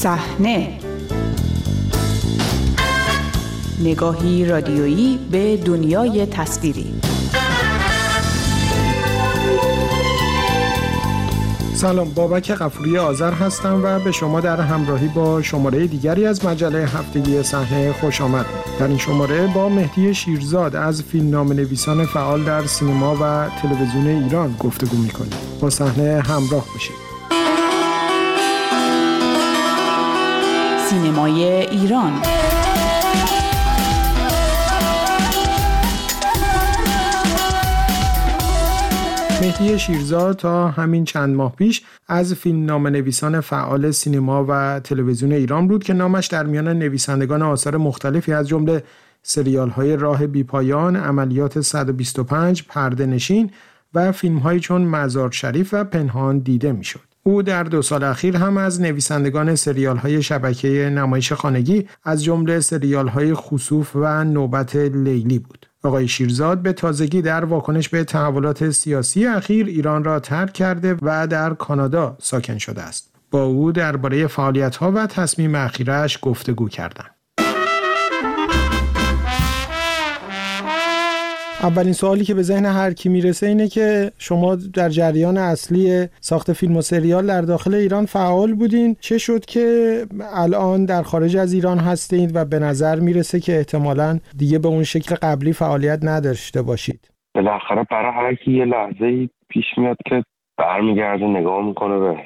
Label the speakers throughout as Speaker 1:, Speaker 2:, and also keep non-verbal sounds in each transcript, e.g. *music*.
Speaker 1: صحنه. نگاهی رادیویی به دنیای تصویری.
Speaker 2: سلام بابک قفوری آذر هستم و به شما در همراهی با شماره دیگری از مجله هفتگی صحنه خوش آمد. در این شماره با مهدی شیرزاد از فیلمنامه نویسان فعال در سینما و تلویزیون ایران گفتگو می‌کنیم. با صحنه همراه بشید
Speaker 1: سینمای ایران
Speaker 2: مهدی شیرزاد تا همین چند ماه پیش از فیلم نام نویسان فعال سینما و تلویزیون ایران بود که نامش در میان نویسندگان آثار مختلفی از جمله سریال های راه بیپایان، عملیات 125، پرده نشین و فیلم های چون مزار شریف و پنهان دیده می‌شد. او در دو سال اخیر هم از نویسندگان سریال های شبکه نمایش خانگی از جمله سریال های خصوف و نوبت لیلی بود. آقای شیرزاد به تازگی در واکنش به تحولات سیاسی اخیر ایران را ترک کرده و در کانادا ساکن شده است. با او درباره فعالیت‌ها و تصمیم اخیرش گفتگو کردند. اولین سوالی که به ذهن هر کی می‌رسه اینه که شما در جریان اصلی ساخت فیلم و سریال در داخل ایران فعال بودین. چه شد که الان در خارج از ایران هستید و به نظر می‌رسه که احتمالا دیگه به اون شکل قبلی فعالیت نداشته باشید؟
Speaker 3: بالاخره برای هر کی یه لحظه پیش میاد که برمیگرده نگاه می‌کنه به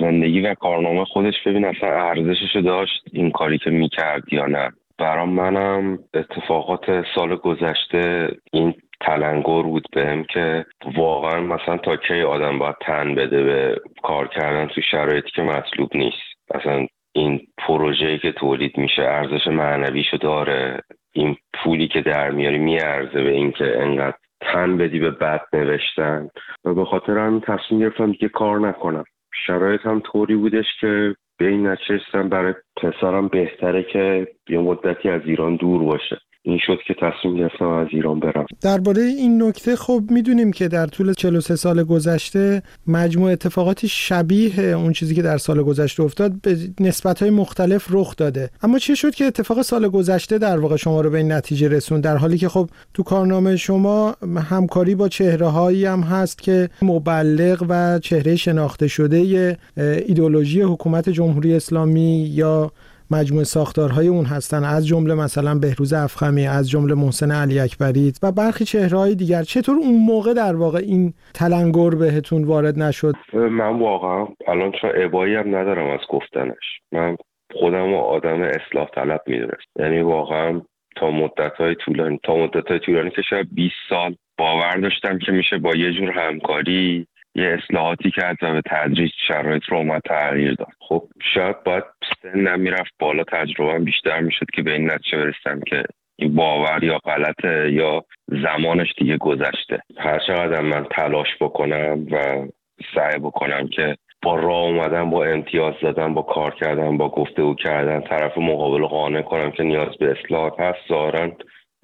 Speaker 3: زندگی و کارنامه خودش ببین اصلا ارزشش داشت این کاری که می‌کرد یا نه. برام منم اتفاقات سال گذشته این تلنگر بود بهم که واقعا مثلا تا کی آدم باید تن بده به کار کردن تو شرایطی که مطلوب نیست. مثلا این پروژه‌ای که تولید میشه ارزش معنویشو داره. این پولی که در میاری میارزه به اینکه انقدر تن بدی به بد نوشتن. و به خاطر همین تصمیم گرفتم دیگه کار نکنم. شرایط هم طوری بودش که به این نچستم برای پسرم بهتره که یه مدتی از ایران دور باشه. این شد که تصمیم گرفتم از ایران برم.
Speaker 2: درباره این نکته خب می‌دونیم که در طول 43 سال گذشته مجموع اتفاقاتی شبیه اون چیزی که در سال گذشته افتاد به نسبت های مختلف رخ داده. اما چه شد که اتفاق سال گذشته در واقع شما رو به این نتیجه رسون در حالی که خب تو کارنامه شما همکاری با چهره هایی هم هست که مبلغ و چهره شناخته شده ایدولوژی حکومت جمهوری اسلامی یا مجموعه ساختارهای اون هستن. از جمله مثلا بهروز افخمی از جمله محسن علی اکبری و برخی چهرهای دیگر. چطور اون موقع در واقع این تلنگر بهتون وارد نشد؟
Speaker 3: من واقعا الان چون عبایی هم ندارم از گفتنش. من خودم و آدم اصلاح طلب می‌دونست یعنی واقعا تا مدت های طولانی تا مدت های طولانی که شاید 20 سال باور داشتم که میشه با یه جور همکاری یه اصلاحاتی کرد و به تدریج شرایط رو اومد تغییر داد. خب شاید باید سنم می‌رفت بالا تجربه بیشتر می‌شد که به این نتیجه برسم که این باور یا غلطه یا زمانش دیگه گذشته. هر چقدر من تلاش بکنم و سعی بکنم که با راه اومدن با امتیاز دادن با کار کردن با گفتگو کردن طرف مقابل قانع کنم که نیاز به اصلاحات هست ظاهرا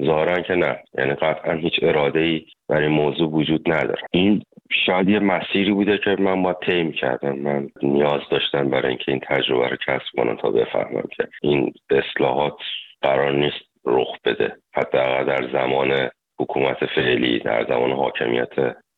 Speaker 3: ظاهرا که نه. یعنی قطعا هیچ اراده ای برای موضوع وجود نداره. این شاید یه مسیری بوده که من با طی کردم من نیاز داشتم برای اینکه این تجربه رو کسب کنم تا بفهمم که این اصلاحات قرار نیست رخ بده. حداقل در زمان حکومت فعلی در زمان حاکمیت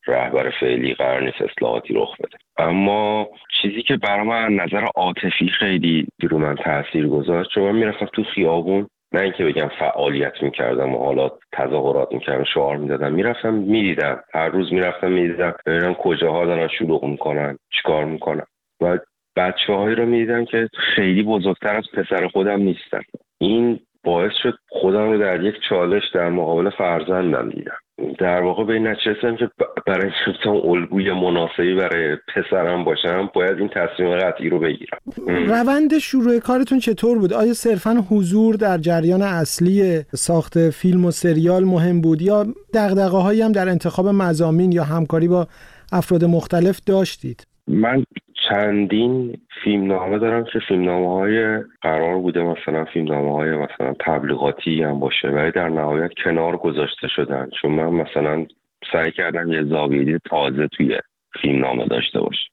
Speaker 3: رهبر فعلی قرار نیست اصلاحاتی رخ بده. اما چیزی که برای من نظر عاطفی خیلی رو من تاثیر گذاشت چون من می‌رفتم تو خیابون نه اینکه بگم فعالیت می‌کردم و حالا تظاهرات می‌کردم شعار می‌دادم. می‌رفتم می‌دیدم. هر روز می‌رفتم می‌دیدم. ببینم کجاها دارن شلوغ می‌کنن چیکار می‌کنن. و بچه هایی رو می‌دیدم که خیلی بزرگتر از پسر خودم نیستن. این باعث شد خودم رو در یک چالش در مقابل فرزندم دیدم. در واقع به این نچستم که برای اینکه الگوی مناسبی برای پسرم باشم باید این تصمیم قطعی رو بگیرم.
Speaker 2: روند شروع کارتون چطور بود؟ آیا صرفا حضور در جریان اصلی ساخت فیلم و سریال مهم بود یا دقدقه هایی هم در انتخاب مزامین یا همکاری با افراد مختلف داشتید؟
Speaker 3: من چندین فیلم نامه دارم که فیلم نامه های قرار بوده مثلا فیلم نامه های مثلا تبلیغاتی هم باشه ولی در نهایت کنار گذاشته شدن. چون من مثلا سعی کردم یه زاویه تازه توی فیلم نامه داشته باشه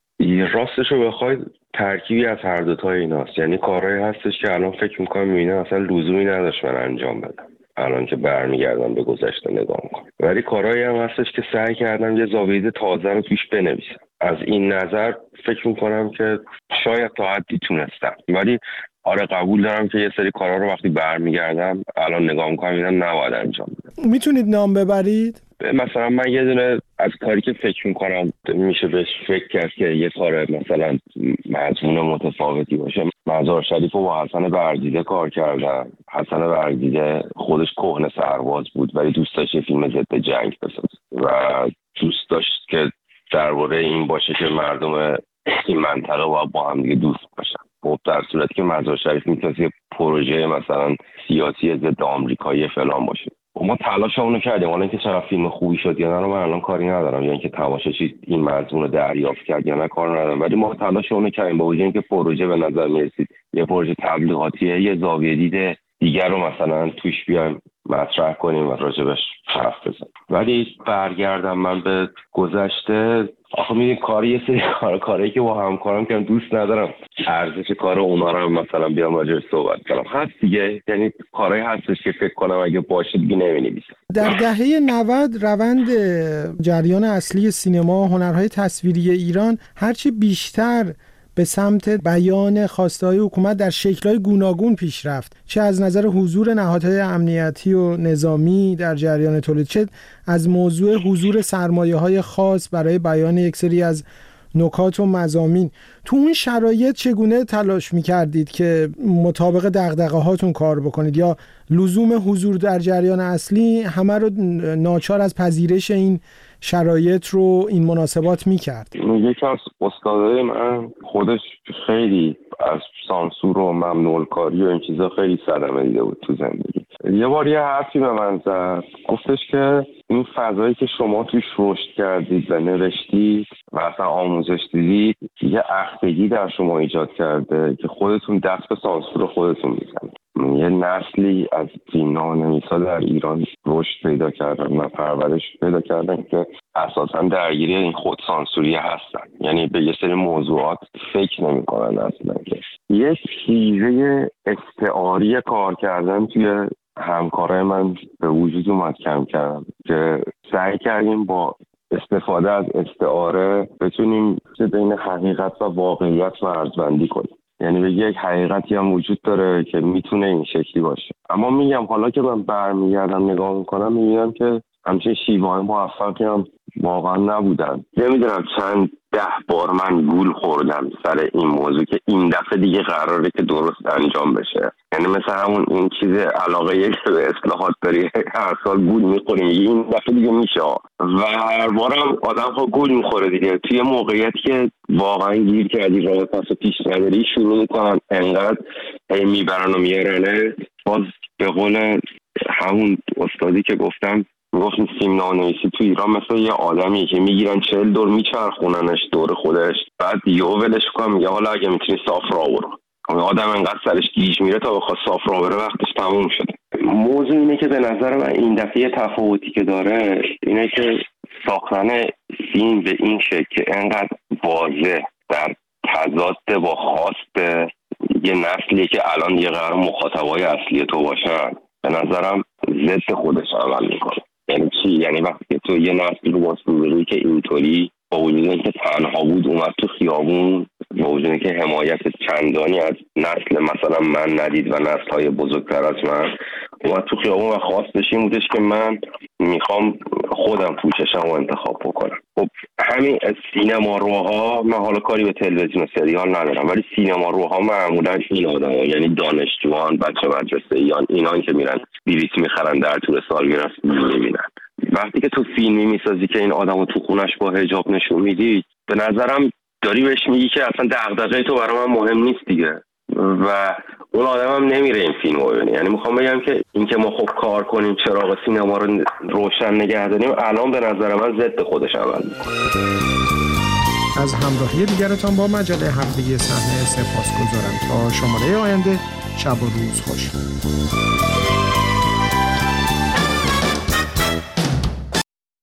Speaker 3: راستش رو بخواید ترکیبی از هر دوتا ایناست. یعنی کارهایی هستش که الان فکر می‌کنم می‌بینم اصلا لزومی نداشت من انجام بدم الان که برمیگردم به گذشته نگاه می‌کنم. ولی کارهایی هم هستش که سعی کردم یه زاویه تازه رو توش بنویسم. از این نظر فکر می‌کنم که شاید تا حدی تونستم. ولی آره قبول دارم که یه سری کارا رو وقتی برمیگردم الان نگاه می‌کنم اینا نباید انجام بدم.
Speaker 2: می‌تونید نام ببرید؟
Speaker 3: مثلا من یه دونه از کاری که فکر می‌کنم میشه بهش فکر کرد که یه کار مثلا مضمون متفاوتی باشه. مزار شریف و با حسن برگیده کار کردم. حسن برگیده خودش کهنه سرباز بود ولی دوست داشت فیلم ضد جنگ بساز و دوست داشت که درباره این باشه که مردم این منطقه باید با هم دیگه دوست باشن. خب در صورتی که مزار شریف می‌تونست یه پروژه مثلا سیاسی ضد آمریکایی فلان باشه. خب ما تلاش اونو کردیم. حالا اینکه چقدر فیلم خوبی شد یا نه من الان کاری ندارم. یا اینکه تماشاچی این مضمون رو دریافت کرد یا نه کار ندارم. ولی ما تلاش اونو کردیم. با وجود اینکه پروژه به نظر می‌رسید یه پروژه تبلیغاتیه یه زاویه دیده دیگر رو مثلا توش بیایم. مطرح کنیم و راجبش حرف بزنیم. ولی برگردم من به گذشته. آخه میدین کاری یه سری *laughs* کار کاری که با همکارم که دوست ندارم. ارزش کار اونا رو مثلا بیام راجعش صحبت کنم. هست دیگه. یعنی کارهایی هستش که فکر کنم اگه باشه دیگه نمی‌نویسم.
Speaker 2: در دهه 90 روند جریان اصلی سینما هنرهای تصویری ایران هرچی بیشتر به سمت بیان های حکومت در شکلهای گوناگون پیش رفت چه از نظر حضور نهادهای امنیتی و نظامی در جریان تولید چه از موضوع حضور سرمایه های خاص برای بیان یک سری از نکات و مزامین تو اون شرایط چگونه تلاش می‌کردید که مطابق دقدقه هاتون کار بکنید؟ یا لزوم حضور در جریان اصلی همه رو ناچار از پذیرش این شرایط رو این مناسبات می‌کرد؟
Speaker 3: یکی از استادای من خودش خیلی از سانسور و ممنوع کاری و این چیزا خیلی صدمه دیده بود تو زندگی. یه بار یه حرفی به من زد. گفتش که این فضایی که شما توش رشد کردید و نوشتید و اصلا آموزش دیدید یه اختگی در شما ایجاد کرده که خودتون دست به سانسور خودتون می‌زنید. یه نسلی از نویسا در ایران رشد پیدا کردن و پرورش پیدا کردن که اساسا درگیری این خودسانسوری هستن. یعنی به یه سری موضوعات فکر نمی‌کنن اصلا. که یه چیزه استعاری کار کردن توی همکارای من به وجود اومد کم کردم که سعی کردیم با استفاده از استعاره بتونیم بین حقیقت و واقعیت مرزبندی کنیم. یعنی به یک حقیقتی هم وجود داره که می‌تونه این شکلی باشه. اما میگم حالا که من برمیگردم نگاه می‌کنم می‌بینم که همچین شیوه موفقی هم واقعا نبودن نمی‌دونم چند ده بار من گول خوردم سر این موضوع که این دفعه دیگه قراره که درست انجام بشه. یعنی مثل همون این چیز علاقه که به اصلاحات داری. هر سال گول می‌خوریم این دفعه دیگه میشه. و هر بارم آدم ها گول می‌خوره دیگه. توی موقعیتی که واقعا گیر کردی راه پاس پیش نداری شروع می‌کنن انقدر می‌برن و میارنه. باز به قول همون استادی که گفتم می‌گفت فیلم نانویسی تو ایران مثل یه آدمی که می‌گیرن چهل دور میچرخوننش دور خودش. بعد یهو ولش کنم میگه حالا اگه می‌تونی صاف را برو. خب آدم انقدر سرش گیج میره تا بخواد صاف را بره وقتش تموم شده. موضوع اینه که به نظر من این دفعه تفاوتی که داره اینه که ساختن فیلم به این شکل که انقدر واضح در تضاد با خواست یه نسلی که الان یه قرار مخاطبای اصلی تو باشن. به نظرم ضد خودش عمل می‌کنه. یعنی یعنی وقتی تو یه نسل رو باز روی که اینطوری با وجود اینکه تنها بود اومد تو خیابون. با وجود اینکه حمایت چندانی از نسل مثلا من ندید و نسل های بزرگتر از من اومد تو خیابون و خواستش این بودش که من می‌خوام خودم پوششم و انتخاب بکنم. خب همین سینما روها من حالا کاری به تلویزیون و سریال ندارم ولی سینما روها معمولا این آدم یعنی دانشجوان بچه مدرسه ایان اینان که میرن بیریت می‌خرن در طول سالگرد می‌بینن. وقتی که تو فیلمی می‌سازی که این آدم رو تو خونش با هجاب نشون میدی به نظرم داری بهش میگی که اصلا دغدغه تو برای من مهم نیست دیگه. و اون آدم هم نمیره این فیلم رو ببینه. یعنی می‌خوام بگم که اینکه ما خب کار کنیم چراغ سینما رو روشن نگه داریم الان به نظر من ضد خودش عمل
Speaker 2: از همراهی دیگرتان با مجله هفتگی صحنه سپاس گذارم تا شماره آینده شب و روز خوش.